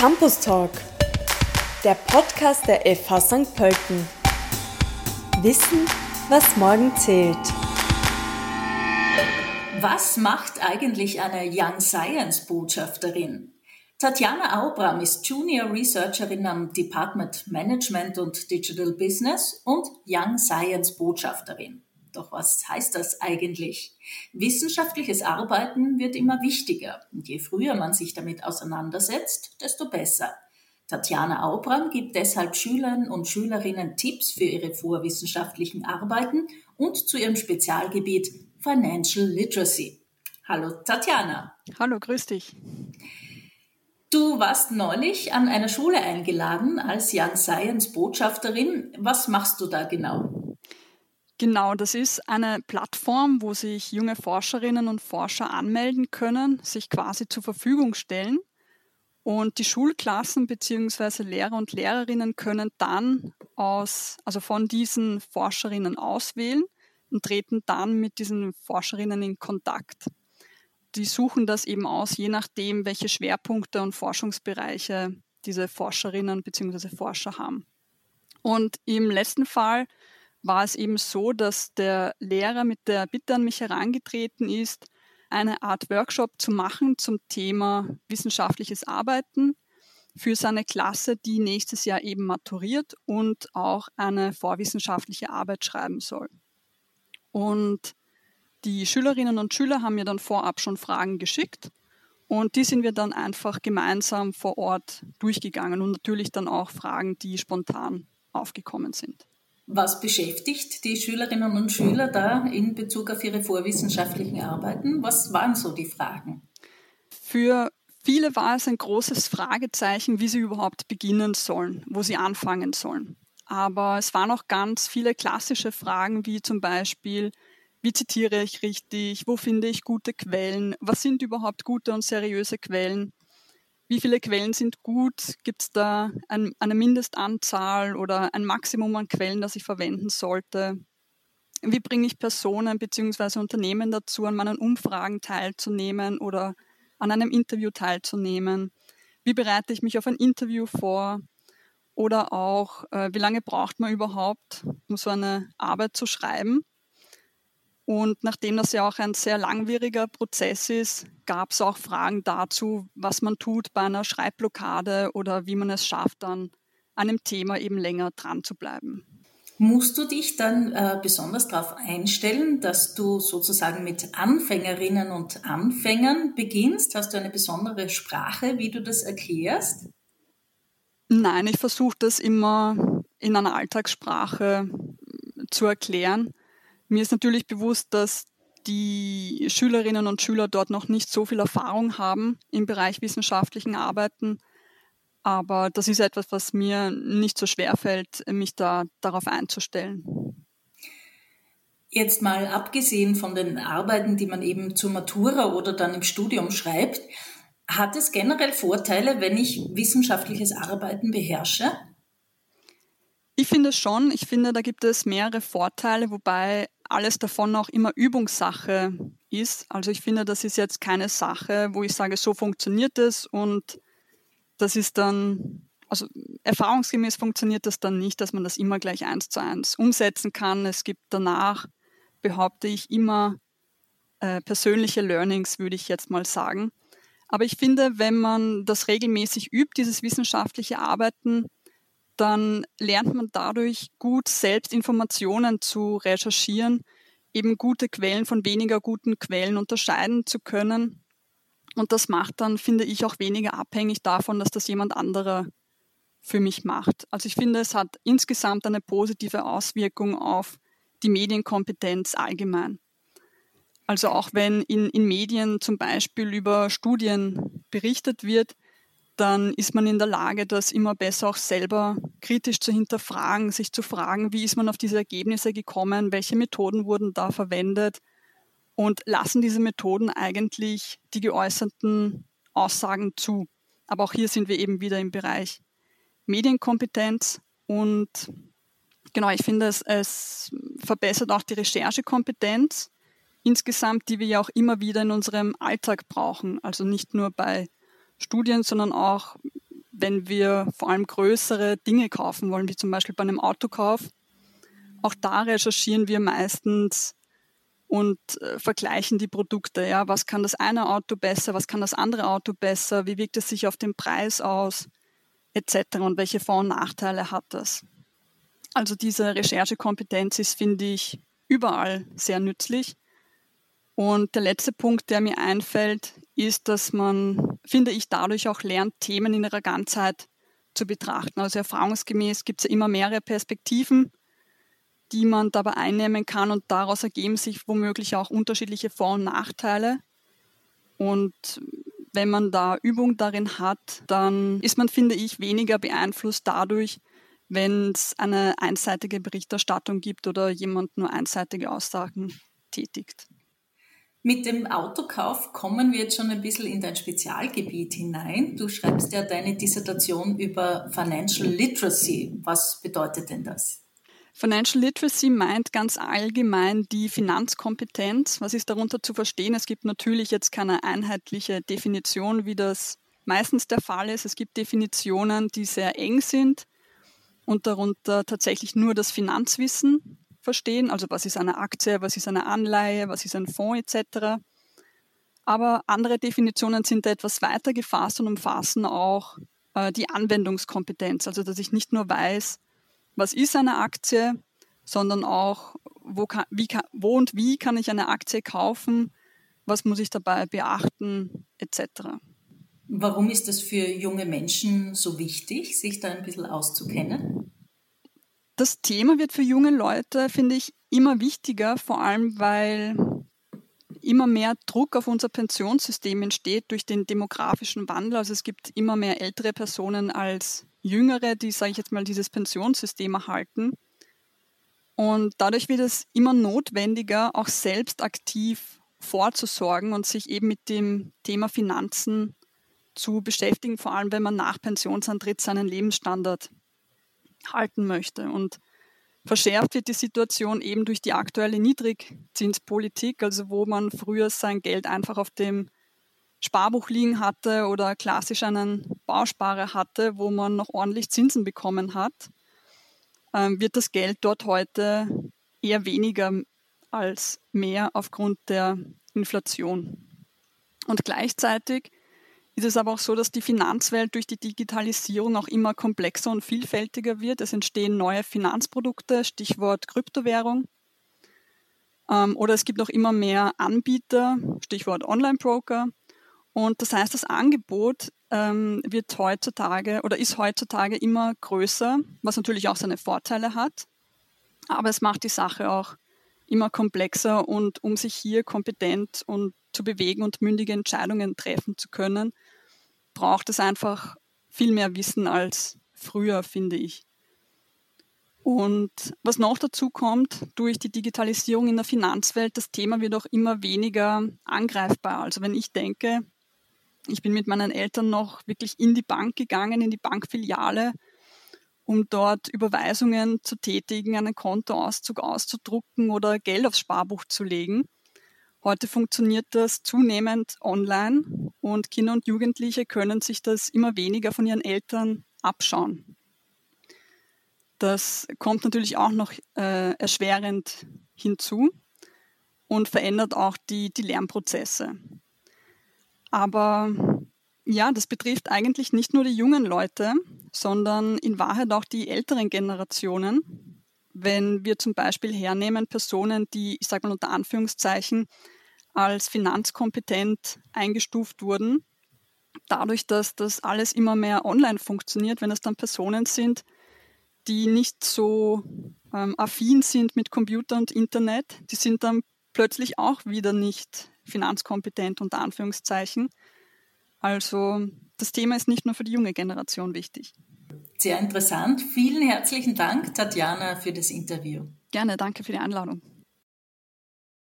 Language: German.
Campus Talk, der Podcast der FH St. Pölten. Wissen, was morgen zählt. Was macht eigentlich eine Young Science Botschafterin? Tatjana Aubram ist Junior Researcherin am Department Management und Digital Business und Young Science Botschafterin. Doch was heißt das eigentlich? Wissenschaftliches Arbeiten wird immer wichtiger und je früher man sich damit auseinandersetzt, desto besser. Tatjana Aubram gibt deshalb Schülern und Schülerinnen Tipps für ihre vorwissenschaftlichen Arbeiten und zu ihrem Spezialgebiet Financial Literacy. Hallo Tatjana. Hallo, grüß dich. Du warst neulich an einer Schule eingeladen als Young Science Botschafterin. Was machst du da genau? Genau, das ist eine Plattform, wo sich junge Forscherinnen und Forscher anmelden können, sich quasi zur Verfügung stellen. Und die Schulklassen bzw. Lehrer und Lehrerinnen können dann aus, also von diesen Forscherinnen auswählen und treten dann mit diesen Forscherinnen in Kontakt. Die suchen das eben aus, je nachdem, welche Schwerpunkte und Forschungsbereiche diese Forscherinnen bzw. Forscher haben. Und im letzten Fall war es eben so, dass der Lehrer mit der Bitte an mich herangetreten ist, eine Art Workshop zu machen zum Thema wissenschaftliches Arbeiten für seine Klasse, die nächstes Jahr eben maturiert und auch eine vorwissenschaftliche Arbeit schreiben soll. Und die Schülerinnen und Schüler haben mir dann vorab schon Fragen geschickt und die sind wir dann einfach gemeinsam vor Ort durchgegangen und natürlich dann auch Fragen, die spontan aufgekommen sind. Was beschäftigt die Schülerinnen und Schüler da in Bezug auf ihre vorwissenschaftlichen Arbeiten? Was waren so die Fragen? Für viele war es ein großes Fragezeichen, wie sie überhaupt beginnen sollen, wo sie anfangen sollen. Aber es waren auch ganz viele klassische Fragen, wie zum Beispiel, wie zitiere ich richtig, wo finde ich gute Quellen, was sind überhaupt gute und seriöse Quellen, wie viele Quellen sind gut? Gibt es da ein, eine Mindestanzahl oder ein Maximum an Quellen, das ich verwenden sollte? Wie bringe ich Personen bzw. Unternehmen dazu, an meinen Umfragen teilzunehmen oder an einem Interview teilzunehmen? Wie bereite ich mich auf ein Interview vor? Oder auch, äh, wie lange braucht man überhaupt, um so eine Arbeit zu schreiben? Und nachdem das ja auch ein sehr langwieriger Prozess ist, gab es auch Fragen dazu, was man tut bei einer Schreibblockade oder wie man es schafft, an einem Thema eben länger dran zu bleiben. Musst du dich dann äh, besonders darauf einstellen, dass du sozusagen mit Anfängerinnen und Anfängern beginnst? Hast du eine besondere Sprache, wie du das erklärst? Nein, ich versuche das immer in einer Alltagssprache zu erklären. Mir ist natürlich bewusst, dass die Schülerinnen und Schüler dort noch nicht so viel Erfahrung haben im Bereich wissenschaftlichen Arbeiten. Aber das ist etwas, was mir nicht so schwer fällt, mich da darauf einzustellen. Jetzt mal abgesehen von den Arbeiten, die man eben zur Matura oder dann im Studium schreibt, hat es generell Vorteile, wenn ich wissenschaftliches Arbeiten beherrsche? Ich finde schon. Ich finde, da gibt es mehrere Vorteile, wobei alles davon auch immer Übungssache ist. Also ich finde, das ist jetzt keine Sache, wo ich sage, so funktioniert es und das ist dann, also erfahrungsgemäß funktioniert das dann nicht, dass man das immer gleich eins zu eins umsetzen kann. Es gibt danach, behaupte ich, immer äh, persönliche Learnings, würde ich jetzt mal sagen. Aber ich finde, wenn man das regelmäßig übt, dieses wissenschaftliche Arbeiten, dann lernt man dadurch gut selbst Informationen zu recherchieren, eben gute Quellen von weniger guten Quellen unterscheiden zu können. Und das macht dann, finde ich, auch weniger abhängig davon, dass das jemand anderer für mich macht. Also ich finde, es hat insgesamt eine positive Auswirkung auf die Medienkompetenz allgemein. Also auch wenn in, in Medien zum Beispiel über Studien berichtet wird, dann ist man in der Lage, das immer besser auch selber kritisch zu hinterfragen, sich zu fragen, wie ist man auf diese Ergebnisse gekommen, welche Methoden wurden da verwendet und lassen diese Methoden eigentlich die geäußerten Aussagen zu. Aber auch hier sind wir eben wieder im Bereich Medienkompetenz und genau, ich finde, es, es verbessert auch die Recherchekompetenz insgesamt, die wir ja auch immer wieder in unserem Alltag brauchen. Also nicht nur bei Studien, sondern auch wenn wir vor allem größere Dinge kaufen wollen, wie zum Beispiel bei einem Autokauf, auch da recherchieren wir meistens und äh, vergleichen die Produkte. Ja, was kann das eine Auto besser, was kann das andere Auto besser, wie wirkt es sich auf den Preis aus, etc. und welche Vor- und Nachteile hat das. Also diese Recherchekompetenz ist, finde ich, überall sehr nützlich. Und der letzte Punkt, der mir einfällt, ist, dass man, finde ich, dadurch auch lernt, Themen in ihrer Ganzheit zu betrachten. Also erfahrungsgemäß gibt es ja immer mehrere Perspektiven, die man dabei einnehmen kann und daraus ergeben sich womöglich auch unterschiedliche Vor- und Nachteile. Und wenn man da Übung darin hat, dann ist man, finde ich, weniger beeinflusst dadurch, wenn es eine einseitige Berichterstattung gibt oder jemand nur einseitige Aussagen tätigt. Mit dem Autokauf kommen wir jetzt schon ein bisschen in dein Spezialgebiet hinein. Du schreibst ja deine Dissertation über Financial Literacy. Was bedeutet denn das? Financial Literacy meint ganz allgemein die Finanzkompetenz. Was ist darunter zu verstehen? Es gibt natürlich jetzt keine einheitliche Definition, wie das meistens der Fall ist. Es gibt Definitionen, die sehr eng sind und darunter tatsächlich nur das Finanzwissen verstehen, also was ist eine Aktie, was ist eine Anleihe, was ist ein Fonds etc. Aber andere Definitionen sind etwas weiter gefasst und umfassen auch äh, die Anwendungskompetenz, also dass ich nicht nur weiß, was ist eine Aktie, sondern auch, wo, kann, wie kann, wo und wie kann ich eine Aktie kaufen, was muss ich dabei beachten etc. Warum ist es für junge Menschen so wichtig, sich da ein bisschen auszukennen? Das Thema wird für junge Leute, finde ich, immer wichtiger, vor allem weil immer mehr Druck auf unser Pensionssystem entsteht durch den demografischen Wandel. Also es gibt immer mehr ältere Personen als jüngere, die, sage ich jetzt mal, dieses Pensionssystem erhalten. Und dadurch wird es immer notwendiger, auch selbst aktiv vorzusorgen und sich eben mit dem Thema Finanzen zu beschäftigen, vor allem wenn man nach Pensionsantritt seinen Lebensstandard halten möchte. Und verschärft wird die Situation eben durch die aktuelle Niedrigzinspolitik, also wo man früher sein Geld einfach auf dem Sparbuch liegen hatte oder klassisch einen Bausparer hatte, wo man noch ordentlich Zinsen bekommen hat, ähm, wird das Geld dort heute eher weniger als mehr aufgrund der Inflation. Und gleichzeitig ist es aber auch so, dass die Finanzwelt durch die Digitalisierung auch immer komplexer und vielfältiger wird. Es entstehen neue Finanzprodukte, Stichwort Kryptowährung. Ähm, oder es gibt auch immer mehr Anbieter, Stichwort Online-Broker. Und das heißt, das Angebot ähm, wird heutzutage oder ist heutzutage immer größer, was natürlich auch seine Vorteile hat. Aber es macht die Sache auch immer komplexer und um sich hier kompetent und zu bewegen und mündige Entscheidungen treffen zu können, braucht es einfach viel mehr Wissen als früher, finde ich. Und was noch dazu kommt, durch die Digitalisierung in der Finanzwelt, das Thema wird auch immer weniger angreifbar. Also wenn ich denke, ich bin mit meinen Eltern noch wirklich in die Bank gegangen, in die Bankfiliale, um dort Überweisungen zu tätigen, einen Kontoauszug auszudrucken oder Geld aufs Sparbuch zu legen. Heute funktioniert das zunehmend online und Kinder und Jugendliche können sich das immer weniger von ihren Eltern abschauen. Das kommt natürlich auch noch äh, erschwerend hinzu und verändert auch die, die Lernprozesse. Aber ja, das betrifft eigentlich nicht nur die jungen Leute, sondern in Wahrheit auch die älteren Generationen wenn wir zum Beispiel hernehmen Personen, die, ich sage mal unter Anführungszeichen, als finanzkompetent eingestuft wurden, dadurch, dass das alles immer mehr online funktioniert, wenn es dann Personen sind, die nicht so ähm, affin sind mit Computer und Internet, die sind dann plötzlich auch wieder nicht finanzkompetent unter Anführungszeichen. Also das Thema ist nicht nur für die junge Generation wichtig. Sehr interessant. Vielen herzlichen Dank, Tatjana, für das Interview. Gerne, danke für die Einladung.